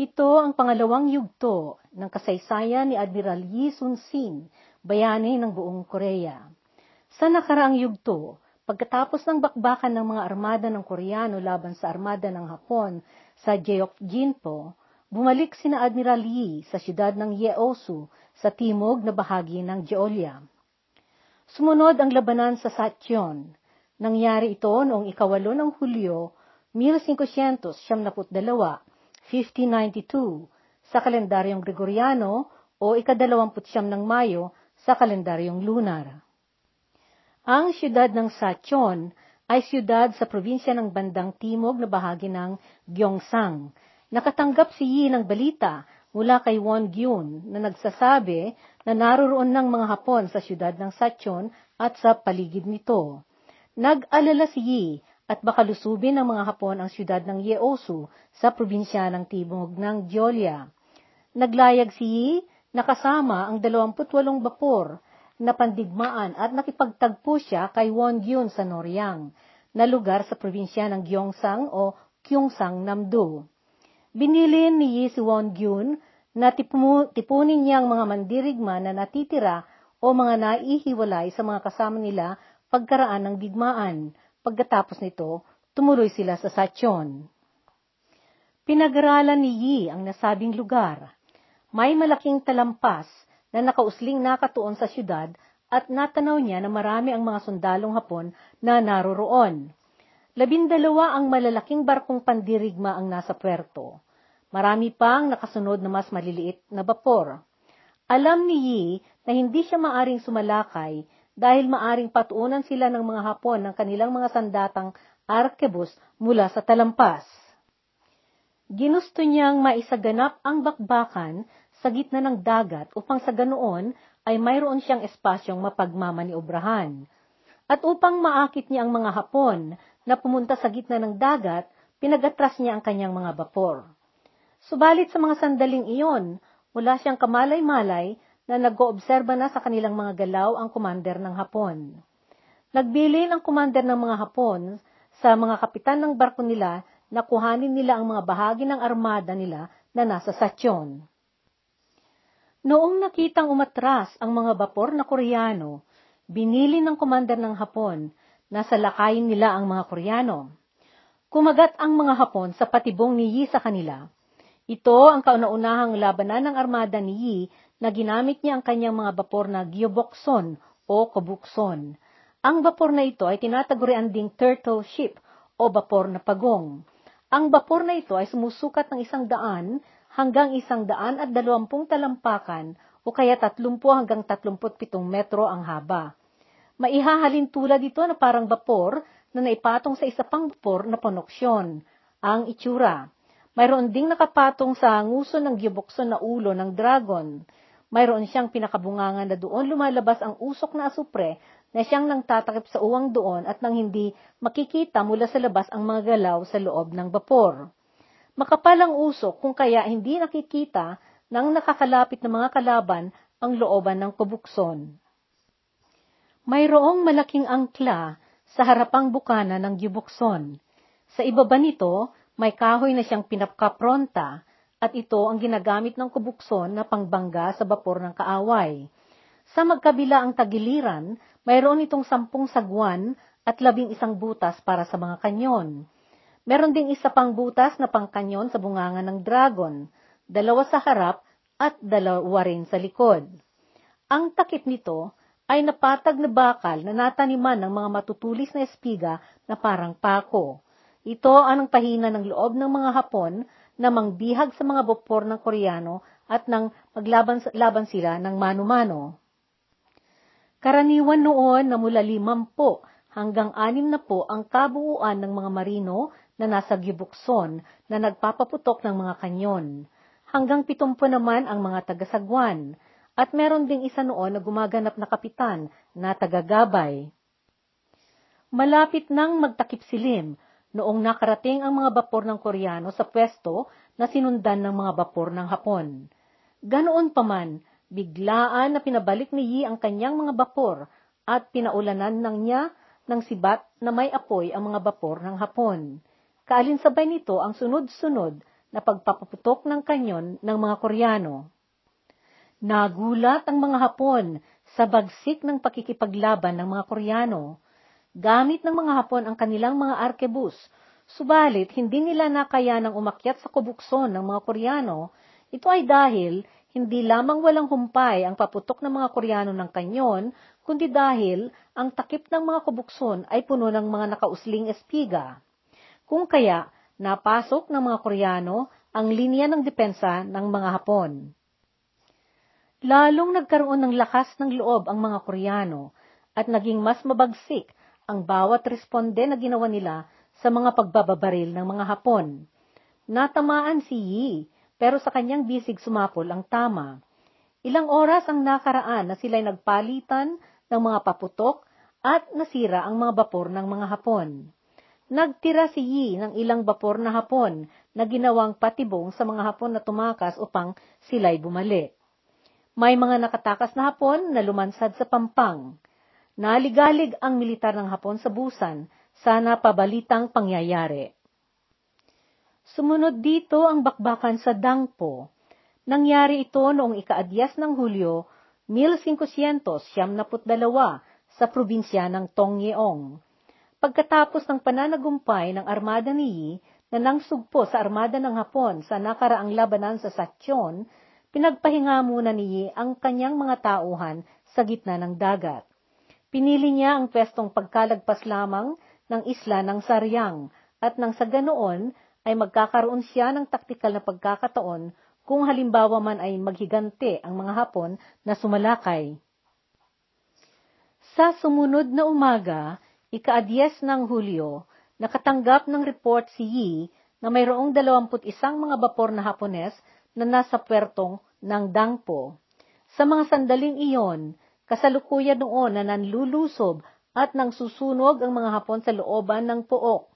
Ito ang pangalawang yugto ng kasaysayan ni Admiral Yi Sun-sin, bayani ng buong Korea. Sa nakaraang yugto, pagkatapos ng bakbakan ng mga armada ng Koreano laban sa armada ng Hapon sa Jeokginpo, bumalik sina Admiral Yi sa siyudad ng Yeosu sa timog na bahagi ng Jeolla. Sumunod ang labanan sa Satyon. Nangyari ito noong ikawalo ng Hulyo, 1572, 1592 sa kalendaryong Gregoriano o ikadalawamputsyam ng Mayo sa kalendaryong lunar. Ang siyudad ng Sachon ay siyudad sa probinsya ng bandang timog na bahagi ng Gyeongsang. Nakatanggap si Yi ng balita mula kay Won Gyun na nagsasabi na naroroon ng mga Hapon sa siyudad ng Sachon at sa paligid nito. Nag-alala si Yi at baka lusubin ng mga Hapon ang siyudad ng Yeosu sa probinsya ng Timog ng Jeolla. Naglayag si Yi na kasama ang 28 bapor na pandigmaan at nakipagtagpo siya kay Won Gyun sa Noryang, na lugar sa probinsya ng Gyeongsang o Gyeongsang Namdo. Binilin ni Yi si Won Gyun na tipunin niya ang mga mandirigma na natitira o mga naihiwalay sa mga kasama nila pagkaraan ng digmaan Pagkatapos nito, tumuloy sila sa Sachon. Pinag-aralan ni Yi ang nasabing lugar. May malaking talampas na nakausling nakatuon sa syudad at natanaw niya na marami ang mga sundalong Hapon na naroroon. Labindalawa ang malalaking barkong pandirigma ang nasa puerto. Marami pang nakasunod na mas maliliit na bapor. Alam ni Yi na hindi siya maaring sumalakay dahil maaring patuunan sila ng mga Hapon ng kanilang mga sandatang arkebus mula sa talampas. Ginusto niyang maisaganap ang bakbakan sa gitna ng dagat upang sa ganoon ay mayroon siyang espasyong mapagmamaniobrahan. At upang maakit niya ang mga Hapon na pumunta sa gitna ng dagat, pinagatras niya ang kanyang mga bapor. Subalit sa mga sandaling iyon, wala siyang kamalay-malay na nag-oobserba na sa kanilang mga galaw ang kumander ng Hapon. Nagbilin ang kumander ng mga Hapon sa mga kapitan ng barko nila na kuhanin nila ang mga bahagi ng armada nila na nasa Satyon. Noong nakitang umatras ang mga bapor na Koreano, binili ng kumander ng Hapon na salakayin nila ang mga Koreano. Kumagat ang mga Hapon sa patibong ni Yi sa kanila. Ito ang kauna-unahang labanan ng armada ni Yi na ginamit niya ang kanyang mga bapor na gyobokson o kobukson. Ang bapor na ito ay tinatagurian ding turtle ship o bapor na pagong. Ang bapor na ito ay sumusukat ng isang daan hanggang isang daan at dalawampung talampakan o kaya tatlumpu hanggang tatlumput pitong metro ang haba. Maihahalin tulad ito na parang bapor na naipatong sa isa pang bapor na panoksyon. Ang itsura. Mayroon ding nakapatong sa nguso ng gyobokson na ulo ng dragon mayroon siyang pinakabungangan na doon lumalabas ang usok na asupre na siyang nang tatakip sa uwang doon at nang hindi makikita mula sa labas ang mga galaw sa loob ng bapor. Makapal ang usok kung kaya hindi nakikita ng nakakalapit na mga kalaban ang looban ng pabukson. Mayroong malaking angkla sa harapang bukana ng gibukson. Sa ibaba nito, may kahoy na siyang pinapkapronta at ito ang ginagamit ng kubukson na pangbangga sa bapor ng kaaway. Sa magkabila ang tagiliran, mayroon itong sampung sagwan at labing isang butas para sa mga kanyon. Meron ding isa pang butas na pangkanyon sa bungangan ng dragon, dalawa sa harap at dalawa rin sa likod. Ang takip nito ay napatag na bakal na nataniman ng mga matutulis na espiga na parang pako. Ito ang pahina ng loob ng mga Hapon na mangbihag sa mga bopor ng Koreano at nang maglaban sila ng mano-mano. Karaniwan noon na mula limampo hanggang anim na po ang kabuuan ng mga marino na nasa Gibukson na nagpapaputok ng mga kanyon. Hanggang pitumpo naman ang mga tagasagwan, at meron ding isa noon na gumaganap na kapitan na tagagabay. Malapit nang magtakip silim, noong nakarating ang mga bapor ng Koreano sa pwesto na sinundan ng mga bapor ng Hapon. Ganoon pa man, biglaan na pinabalik ni Yi ang kanyang mga bapor at pinaulanan ng niya ng sibat na may apoy ang mga bapor ng Hapon. Kaalinsabay nito ang sunod-sunod na pagpapaputok ng kanyon ng mga Koreano. Nagulat ang mga Hapon sa bagsik ng pakikipaglaban ng mga Koreano. Gamit ng mga Hapon ang kanilang mga arkebus, subalit hindi nila nakayanang umakyat sa kubukson ng mga Koreano. Ito ay dahil hindi lamang walang humpay ang paputok ng mga Koreano ng kanyon, kundi dahil ang takip ng mga kubukson ay puno ng mga nakausling espiga. Kung kaya, napasok ng mga Koreano ang linya ng depensa ng mga Hapon. Lalong nagkaroon ng lakas ng loob ang mga Koreano at naging mas mabagsik ang bawat responde na ginawa nila sa mga pagbababaril ng mga Hapon. Natamaan si Yi pero sa kanyang bisig sumapol ang tama. Ilang oras ang nakaraan na sila'y nagpalitan ng mga paputok at nasira ang mga bapor ng mga Hapon. Nagtira si Yi ng ilang bapor na Hapon na ginawang patibong sa mga Hapon na tumakas upang sila'y bumalik. May mga nakatakas na Hapon na lumansad sa pampang. Naligalig ang militar ng Hapon sa busan, sana pabalitang pangyayari. Sumunod dito ang bakbakan sa Dangpo. Nangyari ito noong ikaadyas ng Hulyo, 1572 sa probinsya ng Tongyeong. Pagkatapos ng pananagumpay ng armada ni Yi na nangsugpo sa armada ng Hapon sa nakaraang labanan sa Sacheon, pinagpahinga muna ni Yi ang kanyang mga tauhan sa gitna ng dagat. Pinili niya ang pwestong pagkalagpas lamang ng isla ng Saryang at nang sa ganoon ay magkakaroon siya ng taktikal na pagkakataon kung halimbawa man ay maghigante ang mga Hapon na sumalakay. Sa sumunod na umaga, ikaadyes ng Hulyo, nakatanggap ng report si Yi na mayroong 21 mga bapor na Hapones na nasa puertong ng Dangpo. Sa mga sandaling iyon, kasalukuyan noon na nanlulusob at nang susunog ang mga Hapon sa looban ng pook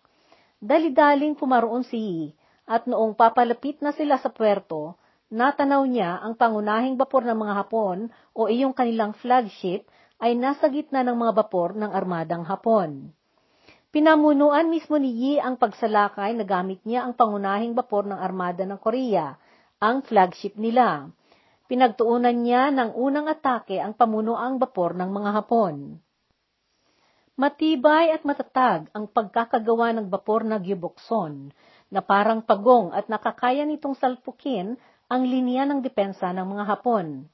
Dali-daling pumaroon si Yi, at noong papalapit na sila sa puerto, natanaw niya ang pangunahing bapor ng mga Hapon o iyong kanilang flagship ay nasa gitna ng mga bapor ng armadang Hapon. Pinamunuan mismo ni Yi ang pagsalakay na gamit niya ang pangunahing bapor ng armada ng Korea, ang flagship nila. Pinagtuunan niya ng unang atake ang pamunuang bapor ng mga Hapon. Matibay at matatag ang pagkakagawa ng bapor na gyubokson, na parang pagong at nakakaya nitong salpukin ang linya ng depensa ng mga Hapon.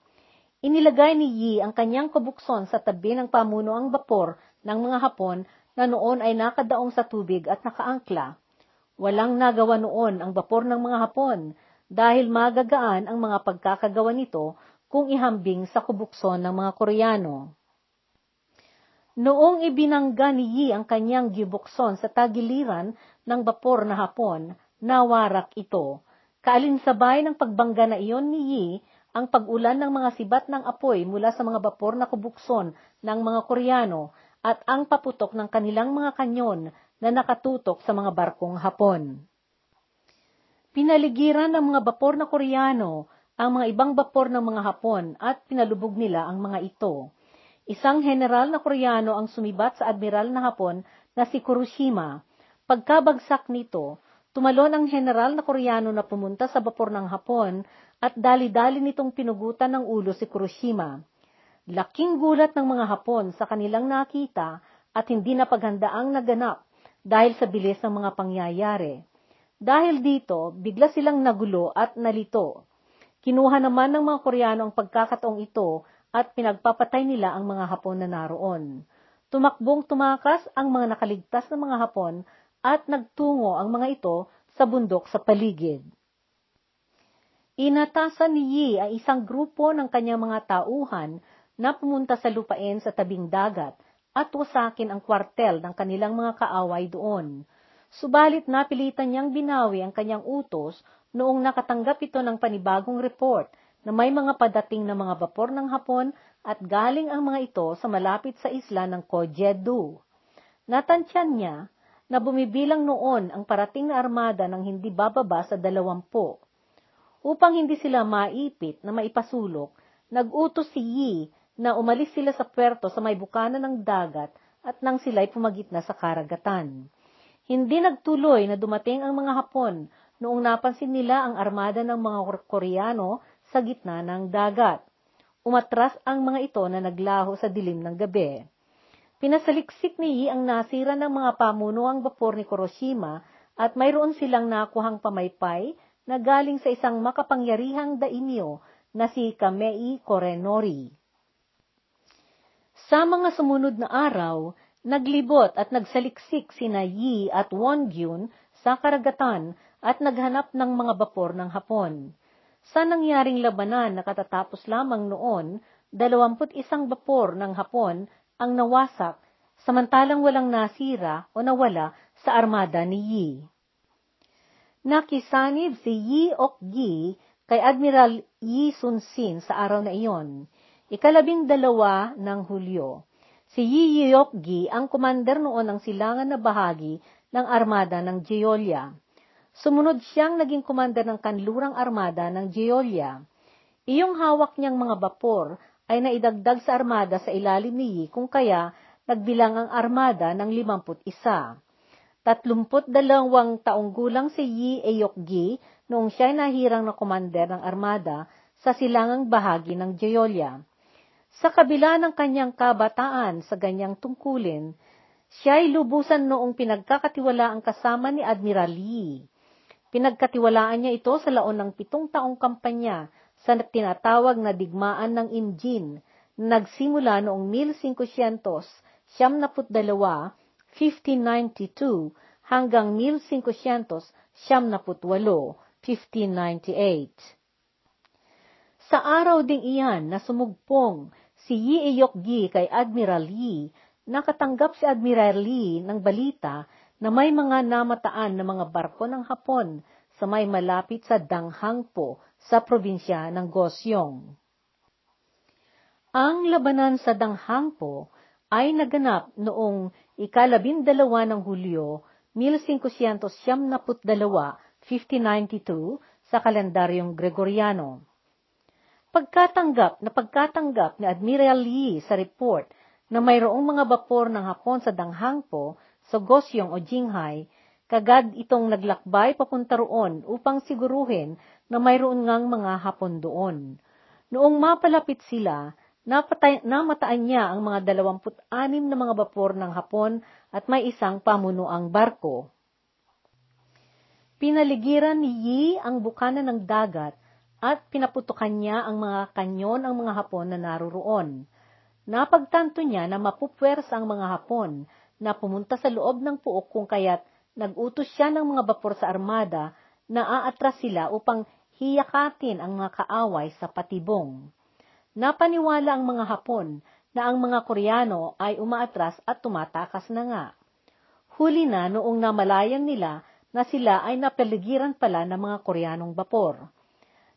Inilagay ni Yi ang kanyang kubukson sa tabi ng pamunuang bapor ng mga Hapon na noon ay nakadaong sa tubig at nakaangkla. Walang nagawa noon ang bapor ng mga Hapon dahil magagaan ang mga pagkakagawa nito kung ihambing sa kubukson ng mga Koreano. Noong ibinangga ni Yi ang kanyang gibukson sa tagiliran ng bapor na hapon, nawarak ito. Kaalinsabay ng pagbangga na iyon ni Yi, ang pag-ulan ng mga sibat ng apoy mula sa mga bapor na kubukson ng mga Koreano at ang paputok ng kanilang mga kanyon na nakatutok sa mga barkong hapon. Pinaligiran ng mga bapor na Koreano ang mga ibang bapor ng mga hapon at pinalubog nila ang mga ito. Isang general na Koreano ang sumibat sa admiral na Hapon na si Kuroshima. Pagkabagsak nito, tumalon ang general na Koreano na pumunta sa bapor ng Hapon at dali-dali nitong pinugutan ng ulo si Kuroshima. Laking gulat ng mga Hapon sa kanilang nakita at hindi na paghandaang naganap dahil sa bilis ng mga pangyayari. Dahil dito, bigla silang nagulo at nalito. Kinuha naman ng mga Koreano ang pagkakataong ito at pinagpapatay nila ang mga Hapon na naroon. Tumakbong tumakas ang mga nakaligtas na mga Hapon at nagtungo ang mga ito sa bundok sa paligid. Inatasan ni Yi ang isang grupo ng kanyang mga tauhan na pumunta sa lupain sa tabing dagat at wasakin ang kwartel ng kanilang mga kaaway doon. Subalit napilitan niyang binawi ang kanyang utos noong nakatanggap ito ng panibagong report na may mga padating na mga bapor ng Hapon at galing ang mga ito sa malapit sa isla ng Kojedu. Natansyan niya na bumibilang noon ang parating na armada ng hindi bababa sa dalawampu. Upang hindi sila maipit na maipasulok, nag-utos si Yi na umalis sila sa puerto sa may bukana ng dagat at nang sila'y pumagit na sa karagatan. Hindi nagtuloy na dumating ang mga Hapon noong napansin nila ang armada ng mga Koreano sa gitna ng dagat. Umatras ang mga ito na naglaho sa dilim ng gabi. Pinasaliksik ni Yi ang nasira ng mga pamunuang bapor ni Kuroshima at mayroon silang nakuhang pamaypay na galing sa isang makapangyarihang daimyo na si Kamei Korenori. Sa mga sumunod na araw, naglibot at nagsaliksik sina Yi at Wongyun sa karagatan at naghanap ng mga bapor ng Hapon. Sa nangyaring labanan na katatapos lamang noon, 21 bapor ng Hapon ang nawasak, samantalang walang nasira o nawala sa armada ni Yi. Nakisanib si Yi Ok-gi kay Admiral Yi Sun-sin sa araw na iyon, ikalabing dalawa ng Hulyo. Si Yi Yeok-gi ang kumander noon ng silangan na bahagi ng armada ng Jeolla. Sumunod siyang naging kumander ng kanlurang armada ng Jeolla. Iyong hawak niyang mga bapor ay naidagdag sa armada sa ilalim ni Yi kung kaya nagbilang ang armada ng 51. Tatlumput dalawang taong gulang si Yi Eyokgi noong siya nahirang na kumander ng armada sa silangang bahagi ng Jeolla. Sa kabila ng kanyang kabataan sa ganyang tungkulin, siya ay lubusan noong pinagkakatiwalaan kasama ni Admiral Yi. Pinagkatiwalaan niya ito sa laon ng pitong taong kampanya sa tinatawag na digmaan ng Imjin na nagsimula noong 1500 1592 hanggang 1500 1598. Sa araw ding iyan na sumugpong si Yi Eyokgi kay Admiral Yi, nakatanggap si Admiral Yi ng balita na may mga namataan na mga barko ng Hapon sa may malapit sa Danghangpo sa probinsya ng Gosyong. Ang labanan sa Danghangpo ay naganap noong ikalabindalawa ng Hulyo 1572, 1592 sa kalendaryong Gregoriano. Pagkatanggap na pagkatanggap ni Admiral Yi sa report na mayroong mga bapor ng Hapon sa Danghangpo sa Gosyong o Jinghay, kagad itong naglakbay papunta roon upang siguruhin na mayroon ngang mga Hapon doon. Noong mapalapit sila, napatay, namataan niya ang mga 26 na mga bapor ng Hapon at may isang pamunuang barko. Pinaligiran ni Yi ang bukana ng dagat at pinaputukan niya ang mga kanyon ang mga Hapon na naroroon. Napagtanto niya na mapupwersa ang mga Hapon na pumunta sa loob ng puok kung kaya't nag-utos siya ng mga bapor sa armada na aatras sila upang hiyakatin ang mga kaaway sa patibong. Napaniwala ang mga Hapon na ang mga Koreano ay umaatras at tumatakas na nga. Huli na noong namalayang nila na sila ay napaligiran pala ng mga Koreanong bapor.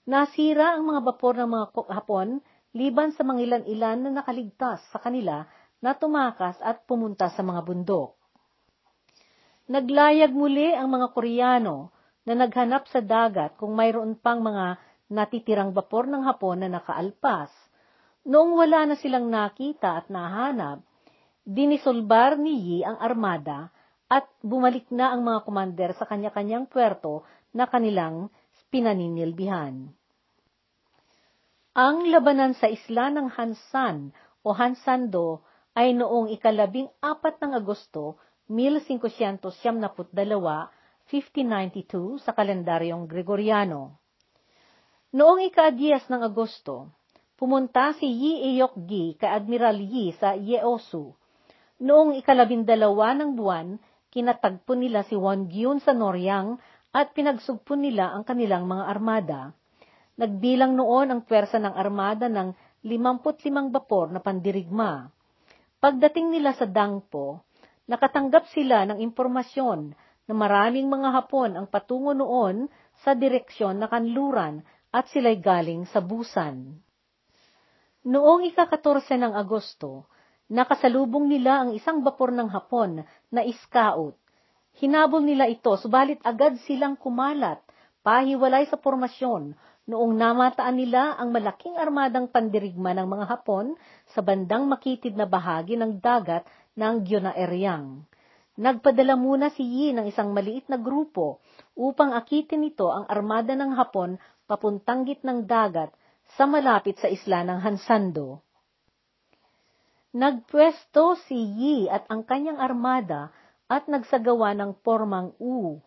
Nasira ang mga bapor ng mga Hapon liban sa mga ilan-ilan na nakaligtas sa kanila na tumakas at pumunta sa mga bundok. Naglayag muli ang mga Koreano na naghanap sa dagat kung mayroon pang mga natitirang bapor ng Hapon na nakaalpas. Noong wala na silang nakita at nahanap, dinisolbar ni Yi ang armada at bumalik na ang mga komander sa kanya-kanyang puerto na kanilang pinaninilbihan. Ang labanan sa isla ng Hansan o Hansando ay noong ikalabing apat ng Agosto, 1572, 1592 sa kalendaryong Gregoriano. Noong ikadyas ng Agosto, pumunta si Yi Eyokgi kay Admiral Yi sa Yeosu. Noong ikalabindalawa ng buwan, kinatagpo nila si Won Gyun sa Noryang at pinagsugpo nila ang kanilang mga armada. Nagbilang noon ang pwersa ng armada ng 55 bapor na pandirigma. Pagdating nila sa Dangpo, nakatanggap sila ng impormasyon na maraming mga Hapon ang patungo noon sa direksyon na kanluran at sila'y galing sa Busan. Noong ika-14 ng Agosto, nakasalubong nila ang isang bapor ng Hapon na Iskaut. Hinabol nila ito, subalit agad silang kumalat, pahiwalay sa formasyon, noong namataan nila ang malaking armadang pandirigma ng mga Hapon sa bandang makitid na bahagi ng dagat ng Gyonaeryang. Nagpadala muna si Yi ng isang maliit na grupo upang akitin nito ang armada ng Hapon papuntang gitnang dagat sa malapit sa isla ng Hansando. Nagpwesto si Yi at ang kanyang armada at nagsagawa ng formang U.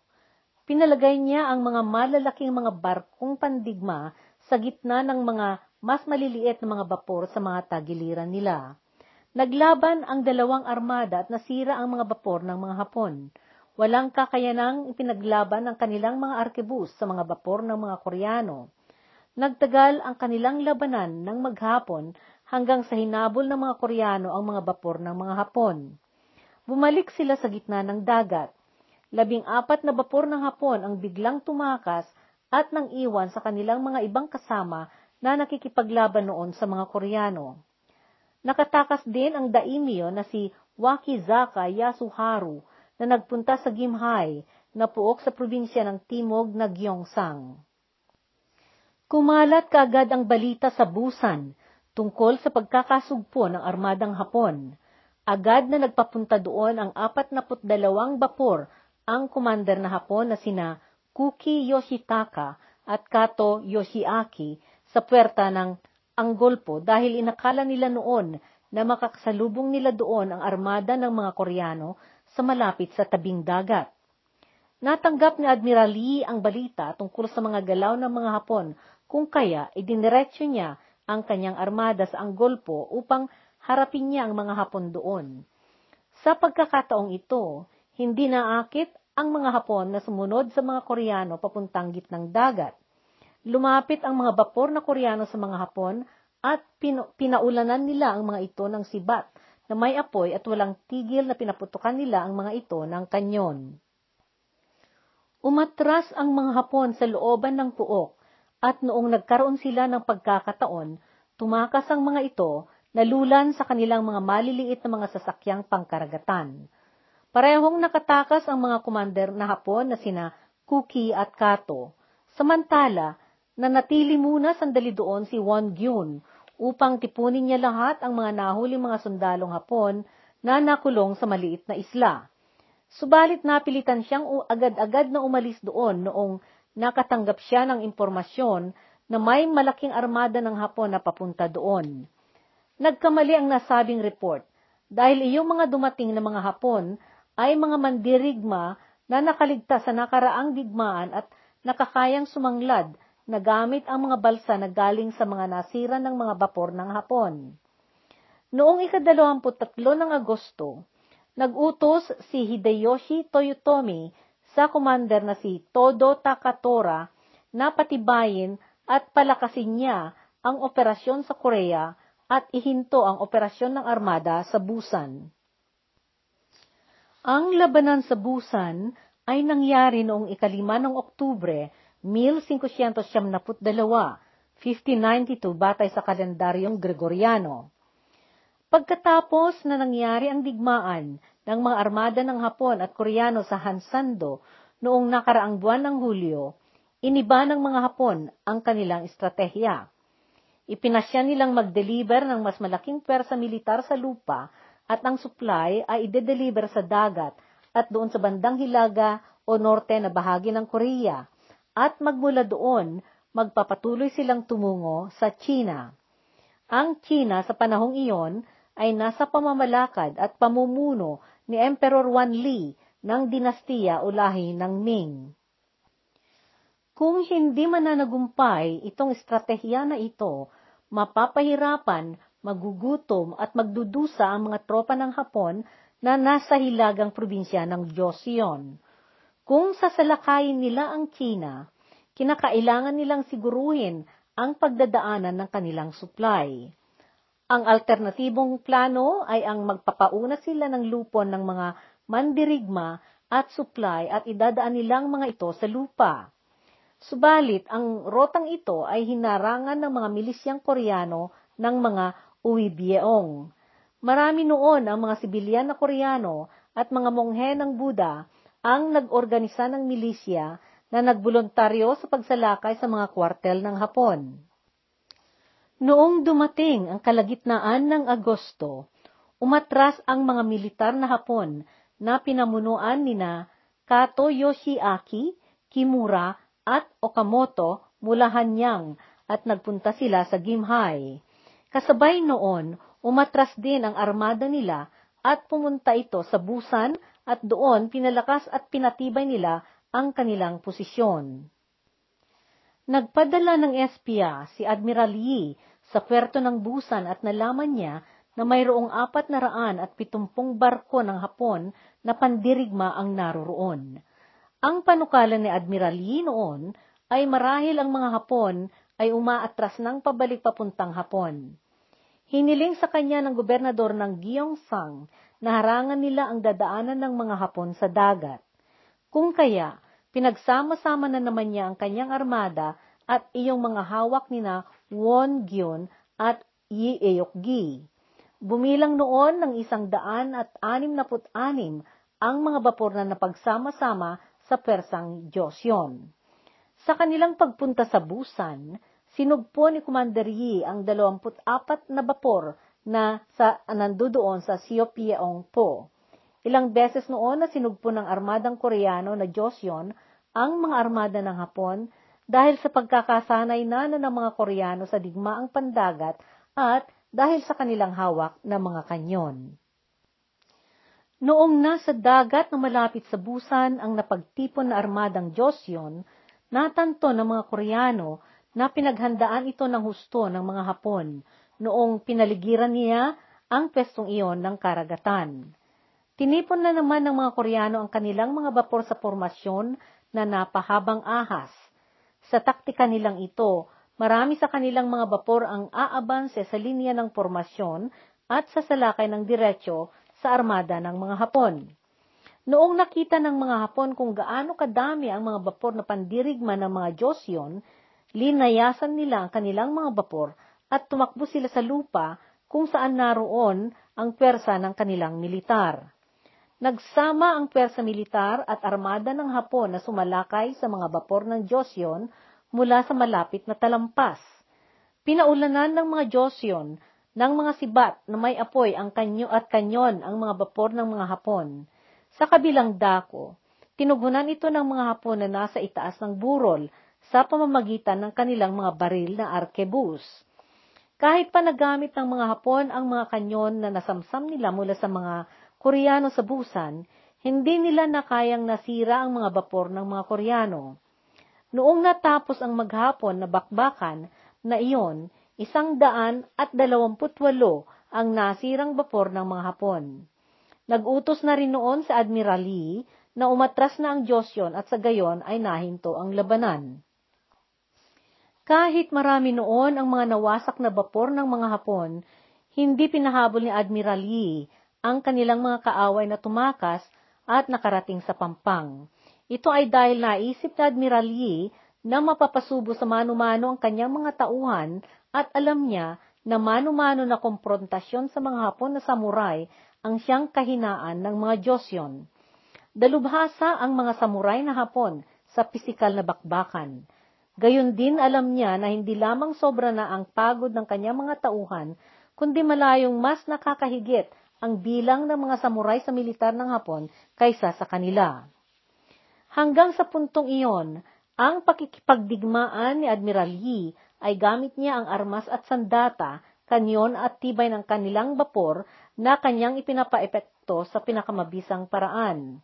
Pinalagay niya ang mga malalaking mga barkong pandigma sa gitna ng mga mas maliliit na mga bapor sa mga tagiliran nila. Naglaban ang dalawang armada at nasira ang mga bapor ng mga Hapon. Walang kakayanang ipinaglaban ang kanilang mga arkebus sa mga bapor ng mga Koreano. Nagtagal ang kanilang labanan ng maghapon hanggang sa hinabol ng mga Koreano ang mga bapor ng mga Hapon. Bumalik sila sa gitna ng dagat. Labing apat na bapor ng Hapon ang biglang tumakas at nang iwan sa kanilang mga ibang kasama na nakikipaglaban noon sa mga Koreano. Nakatakas din ang daimyo na si Wakizaka Yasuharu na nagpunta sa Gimhae na puok sa probinsya ng Timog na Gyeongsang. Kumalat kaagad ang balita sa Busan tungkol sa pagkakasugpo ng armadang Hapon. Agad na nagpapunta doon ang 42 bapor ang kumander na Hapon na sina Kuki Yoshitaka at Kato Yoshiaki sa puwerta ng Anggolpo dahil inakala nila noon na makakasalubong nila doon ang armada ng mga Koreano sa malapit sa tabing dagat. Natanggap ni Admiral Lee ang balita tungkol sa mga galaw ng mga Hapon kung kaya idiniretso niya ang kanyang armada sa Anggolpo upang harapin niya ang mga Hapon doon. Sa pagkakataong ito, hindi naakit ang mga Hapon na sumunod sa mga Koreano papuntang gitnang dagat. Lumapit ang mga bapor na Koreano sa mga Hapon at pin- pinaulanan nila ang mga ito ng sibat na may apoy at walang tigil na pinaputukan nila ang mga ito ng kanyon. Umatras ang mga Hapon sa looban ng puok at noong nagkaroon sila ng pagkakataon, tumakas ang mga ito na lulan sa kanilang mga maliliit na mga sasakyang pangkaragatan. Parehong nakatakas ang mga kumander na Hapon na sina Kuki at Kato. Samantala, nanatili muna sandali doon si Won Gyun upang tipunin niya lahat ang mga nahuling mga sundalong Hapon na nakulong sa maliit na isla. Subalit napilitan siyang agad-agad na umalis doon noong nakatanggap siya ng impormasyon na may malaking armada ng Hapon na papunta doon. Nagkamali ang nasabing report dahil iyong mga dumating na mga Hapon ay mga mandirigma na nakaligtas sa nakaraang digmaan at nakakayang sumanglad na gamit ang mga balsa na galing sa mga nasira ng mga bapor ng Hapon. Noong ikadalawamput-tatlo ng Agosto, nagutos si Hideyoshi Toyotomi sa commander na si Todo Takatora na patibayin at palakasin niya ang operasyon sa Korea at ihinto ang operasyon ng armada sa Busan. Ang labanan sa Busan ay nangyari noong ikalima ng Oktubre 1572, 1592 batay sa kalendaryong Gregoriano. Pagkatapos na nangyari ang digmaan ng mga armada ng Hapon at Koreano sa Hansando noong nakaraang buwan ng Hulyo, iniba ng mga Hapon ang kanilang estratehiya. Ipinasya nilang mag-deliver ng mas malaking pwersa militar sa lupa at ang supply ay ide-deliver sa dagat at doon sa bandang hilaga o norte na bahagi ng Korea at magmula doon, magpapatuloy silang tumungo sa China. Ang China sa panahong iyon ay nasa pamamalakad at pamumuno ni Emperor Wanli ng dinastiya o lahi ng Ming. Kung hindi mananagumpay itong estratehiya na ito, mapapahirapan, magugutom at magdudusa ang mga tropa ng Hapon na nasa hilagang probinsya ng Joseon. Kung sasalakayin nila ang China, kinakailangan nilang siguruhin ang pagdadaanan ng kanilang supply. Ang alternatibong plano ay ang magpapauna sila ng lupon ng mga mandirigma at supply at idadaan nilang mga ito sa lupa. Subalit, ang rotang ito ay hinarangan ng mga milisyang koreano ng mga uwibyeong. Marami noon ang mga sibilyan na koreano at mga monghe ng Buddha ang nag-organisa ng milisya na nagboluntaryo sa pagsalakay sa mga kwartel ng Hapon. Noong dumating ang kalagitnaan ng Agosto, umatras ang mga militar na Hapon na pinamunuan nina Kato Yoshiaki, Himura at Okamoto mula Hanyang at nagpunta sila sa Gimhae. Kasabay noon, umatras din ang armada nila at pumunta ito sa Busan at doon pinalakas at pinatibay nila ang kanilang posisyon. Nagpadala ng espya si Admiral Yi sa puerto ng Busan at nalaman niya na mayroong apat na raan at pitumpong barko ng Hapon na pandirigma ang naroroon. Ang panukala ni Admiral Yi noon ay marahil ang mga Hapon ay umaatras ng pabalik papuntang Hapon. Hiniling sa kanya ng gobernador ng Gyeongsang na harangan nila ang dadaanan ng mga Hapon sa dagat. Kung kaya, pinagsama-sama na naman niya ang kanyang armada at iyong mga hawak nina Won Gyun at Yi Eokgi. Bumilang noon ng isang daan at anim na put-anim ang mga bapor na napagsama-sama sa Persang Joseon. Sa kanilang pagpunta sa Busan, sinugpo ni Commander Yi ang 24 na bapor na sa nandoon sa Siopyeong Po. Ilang beses noon na sinugpo ng armadang Koreano na Joseon ang mga armada ng Hapon dahil sa pagkakasanay na ng mga Koreano sa digmaang pandagat at dahil sa kanilang hawak na mga kanyon. Noong nasa dagat na malapit sa Busan ang napagtipon na armadang Joseon, natanto ng mga Koreano na pinaghandaan ito ng husto ng mga Hapon noong pinaligiran niya ang pwestong iyon ng karagatan. Tinipon na naman ng mga Koreano ang kanilang mga bapor sa formasyon na napahabang ahas. Sa taktika nilang ito, marami sa kanilang mga bapor ang aabanse sa linya ng formasyon at sa salakay ng diretsyo sa armada ng mga Hapon. Noong nakita ng mga Hapon kung gaano kadami ang mga bapor na pandirigma ng mga Joseon, linayasan nila ang kanilang mga bapor at tumakbo sila sa lupa kung saan naroon ang pwersa ng kanilang militar. Nagsama ang pwersa militar at armada ng Hapon na sumalakay sa mga bapor ng Joseon mula sa malapit na talampas. Pinaulanan ng mga Joseon ng mga sibat na may apoy ang kanyo at kanyon ang mga bapor ng mga Hapon. Sa kabilang dako, tinugunan ito ng mga Hapon na nasa itaas ng burol sa pamamagitan ng kanilang mga baril na arkebus. Kahit pa nagamit ng mga Hapon ang mga kanyon na nasamsam nila mula sa mga Koreano sa Busan, hindi nila nakayang nasira ang mga bapor ng mga Koreano. Noong natapos ang maghapon na bakbakan na iyon, isang daan at dalawamputwalo ang nasirang bapor ng mga Hapon. Nag-utos na rin noon sa Admiral Lee na umatras na ang Joseon at sa gayon ay nahinto ang labanan. Kahit marami noon ang mga nawasak na bapor ng mga Hapon, hindi pinahabol ni Admiral Lee ang kanilang mga kaaway na tumakas at nakarating sa Pampang. Ito ay dahil naisip ni Admiral Yi na mapapasubo sa mano-mano ang kanyang mga tauhan at alam niya na mano-mano na komprontasyon sa mga Hapon na samurai ang siyang kahinaan ng mga Joseon. Dalubhasa ang mga samurai na Hapon sa pisikal na bakbakan. Gayon din alam niya na hindi lamang sobra na ang pagod ng kanyang mga tauhan, kundi malayong mas nakakahigit ang bilang ng mga samurai sa militar ng Hapon kaysa sa kanila. Hanggang sa puntong iyon, ang pakikipagdigmaan ni Admiral Yi ay gamit niya ang armas at sandata, kanyon at tibay ng kanilang bapor na kanyang ipinapaepekto sa pinakamabisang paraan.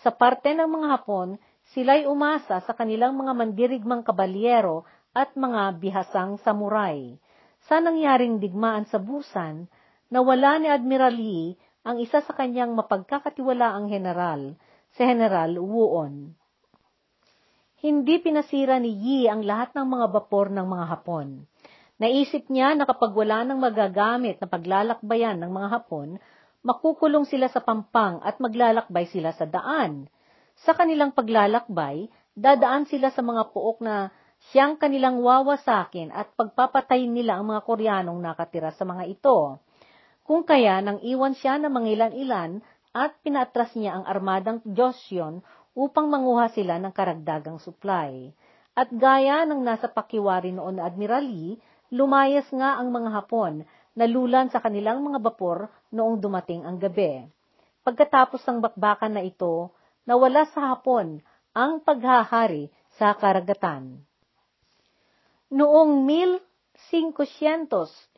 Sa parte ng mga Hapon, sila'y umasa sa kanilang mga mandirigmang kabalyero at mga bihasang samurai. Sa nangyaring digmaan sa Busan, nawala ni Admiral Yi ang isa sa kanyang mapagkakatiwalaang general, si General Wuon. Hindi pinasira ni Yi ang lahat ng mga bapor ng mga Hapon. Naisip niya na kapag wala nang magagamit na paglalakbayan ng mga Hapon, makukulong sila sa pampang at maglalakbay sila sa daan. Sa kanilang paglalakbay, dadaan sila sa mga puok na siyang kanilang wawasakin at pagpapatayin nila ang mga Koreanong nakatira sa mga ito. Kung kaya nang iwan siya ng mangilan-ilan at pinatras niya ang armadang Joseon upang manguha sila ng karagdagang supply. At gaya ng nasa pakiwari noon na Admiral Lee, lumayas nga ang mga Hapon, nalulan sa kanilang mga bapor noong dumating ang gabi. Pagkatapos ng bakbakan na ito, nawala sa Hapon ang paghahari sa karagatan. Noong 1577,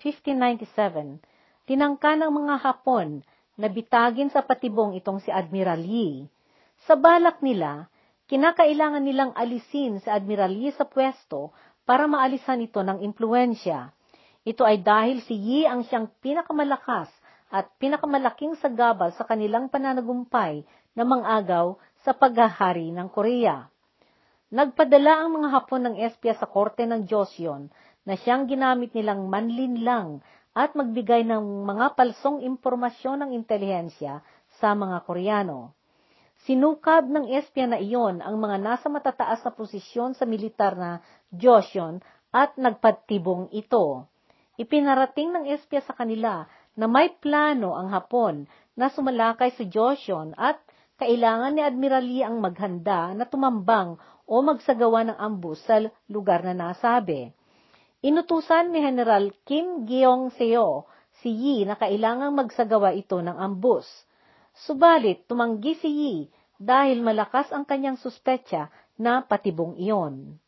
1597, tinangka ng mga Hapon na bitagin sa patibong itong si Admiral Yi. Sa balak nila, kinakailangan nilang alisin si Admiral Yi sa pwesto para maalisan ito ng impluensya. Ito ay dahil si Yi ang siyang pinakamalakas at pinakamalaking sagabal sa kanilang pananagumpay na mangagaw sa paghahari ng Korea. Nagpadala ang mga Hapon ng espya sa korte ng Joseon na siyang ginamit nilang manlinlang at magbigay ng mga palsong impormasyon ng intelihensya sa mga Koreano. Sinukab ng espya na iyon ang mga nasa matataas na posisyon sa militar na Joseon at nagpatibong ito. Ipinarating ng espya sa kanila na may plano ang Hapon na sumalakay sa Joseon at kailangan ni Admiral Lee ang maghanda na tumambang o magsagawa ng ambus sa lugar na nasabi. Inutusan ni General Kim Gyeong-seo si Yi na kailangang magsagawa ito ng ambus. Subalit, tumanggi si Yi dahil malakas ang kanyang suspetsa na patibong iyon.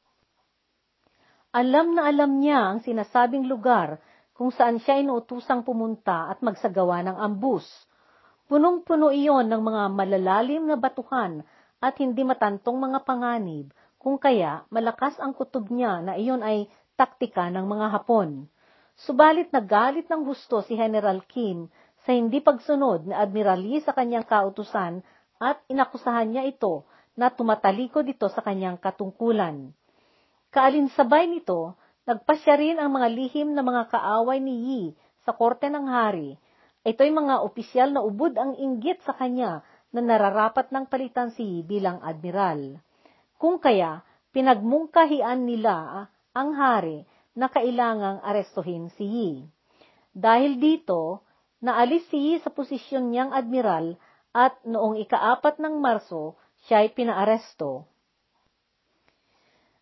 Alam na alam niya ang sinasabing lugar kung saan siya inuutusang pumunta at magsagawa ng ambus. Punong-puno iyon ng mga malalalim na batuhan at hindi matantong mga panganib, kung kaya malakas ang kutob niya na iyon ay taktika ng mga Hapon. Subalit nagalit ng gusto si General Kim sa hindi pagsunod ni Admiral Lee sa kanyang kautusan at inakusahan niya ito na tumatalikod dito sa kanyang katungkulan. Kaalinsabay nito, nagpasya rin ang mga lihim na mga kaaway ni Yi sa korte ng hari. Ito'y mga opisyal na ubod ang inggit sa kanya na nararapat ng palitan si bilang admiral. Kung kaya, pinagmungkahian nila ang hari na kailangang arestuhin si Yi. Dahil dito, naalis si Yi sa posisyon niyang admiral at noong ikaapat ng Marso, siya ay pinaaresto.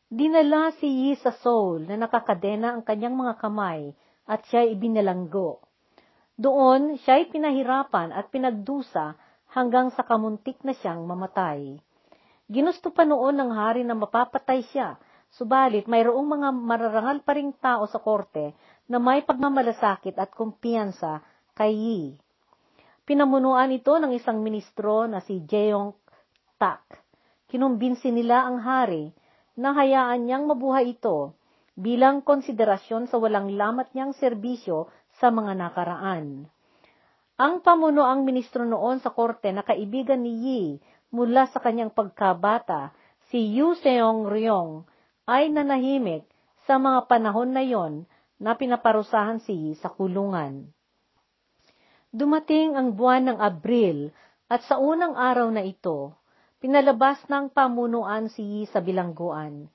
Dinala si Yi sa Seoul na nakakadena ang kanyang mga kamay at siya ay ibinalanggo. Doon, siya ay pinahirapan at pinagdusa hanggang sa kamuntik na siyang mamatay. Ginusto pa noon ng hari na mapapatay siya, subalit mayroong mga mararangal pa ring tao sa korte na may pagmamalasakit at kumpiyansa kay Yi. Pinamunuan ito ng isang ministro na si Jeong Tak. Kinumbinsi nila ang hari na hayaan niyang mabuhay ito bilang konsiderasyon sa walang lamat niyang serbisyo sa mga nakaraan. Ang pamuno ang ministro noon sa korte na kaibigan ni Yi mula sa kanyang pagkabata, si Yu Seong Ryong, ay nanahimik sa mga panahon na yon na pinaparusahan si Yi sa kulungan. Dumating ang buwan ng Abril at sa unang araw na ito, pinalabas ng pamunuan si Yi sa bilangguan.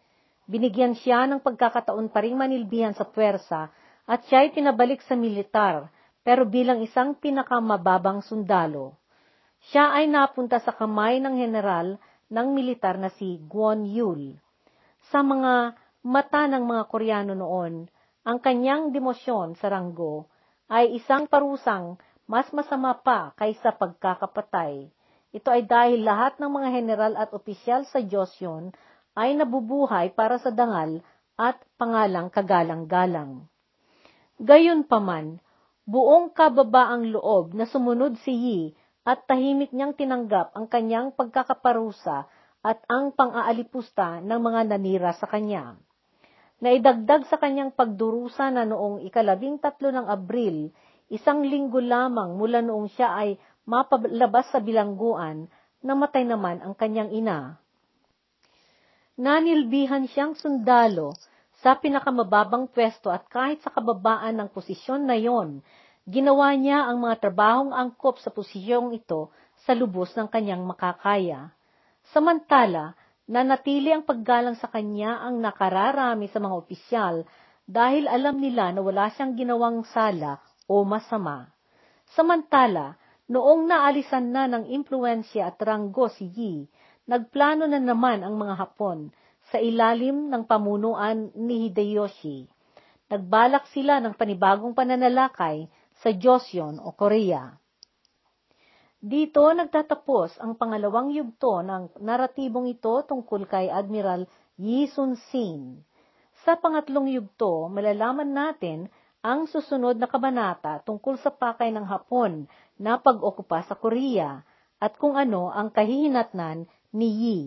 Binigyan siya ng pagkakataon pa ring manilbihan sa puwersa at siya ay pinabalik sa militar pero bilang isang pinakamababang sundalo. Siya ay napunta sa kamay ng general ng militar na si Guan Yul. Sa mga mata ng mga Koreano noon, ang kanyang demosyon sa ranggo ay isang parusang mas masama pa kaysa pagkakapatay. Ito ay dahil lahat ng mga general at opisyal sa Joseon ay nabubuhay para sa dangal at pangalang kagalang-galang. Gayunpaman, buong kababaang loob na sumunod si Yi at tahimik niyang tinanggap ang kanyang pagkakaparusa at ang pang-aalipusta ng mga nanira sa kanya. Naidagdag sa kanyang pagdurusa na noong ikalabing tatlo ng Abril, isang linggo lamang mula noong siya ay mapalabas sa bilangguan, namatay naman ang kanyang ina. Nanilbihan siyang sundalo sa pinakamababang pwesto at kahit sa kababaan ng posisyon na yon, ginawa niya ang mga trabahong angkop sa posisyong ito sa lubos ng kanyang makakaya. Samantala, nanatili ang paggalang sa kanya ang nakararami sa mga opisyal dahil alam nila na wala siyang ginawang sala o masama. Samantala, noong naalisan na ng impluensya at ranggo si Yi, nagplano na naman ang mga Hapon sa ilalim ng pamunuan ni Hideyoshi. Nagbalak sila ng panibagong pananalakay sa Joseon o Korea. Dito nagtatapos ang pangalawang yugto ng naratibong ito tungkol kay Admiral Yi Sun Sin. Sa pangatlong yugto, malalaman natin ang susunod na kabanata tungkol sa pakay ng Hapon na pag-okupa sa Korea at kung ano ang kahihinatnan ni Yi.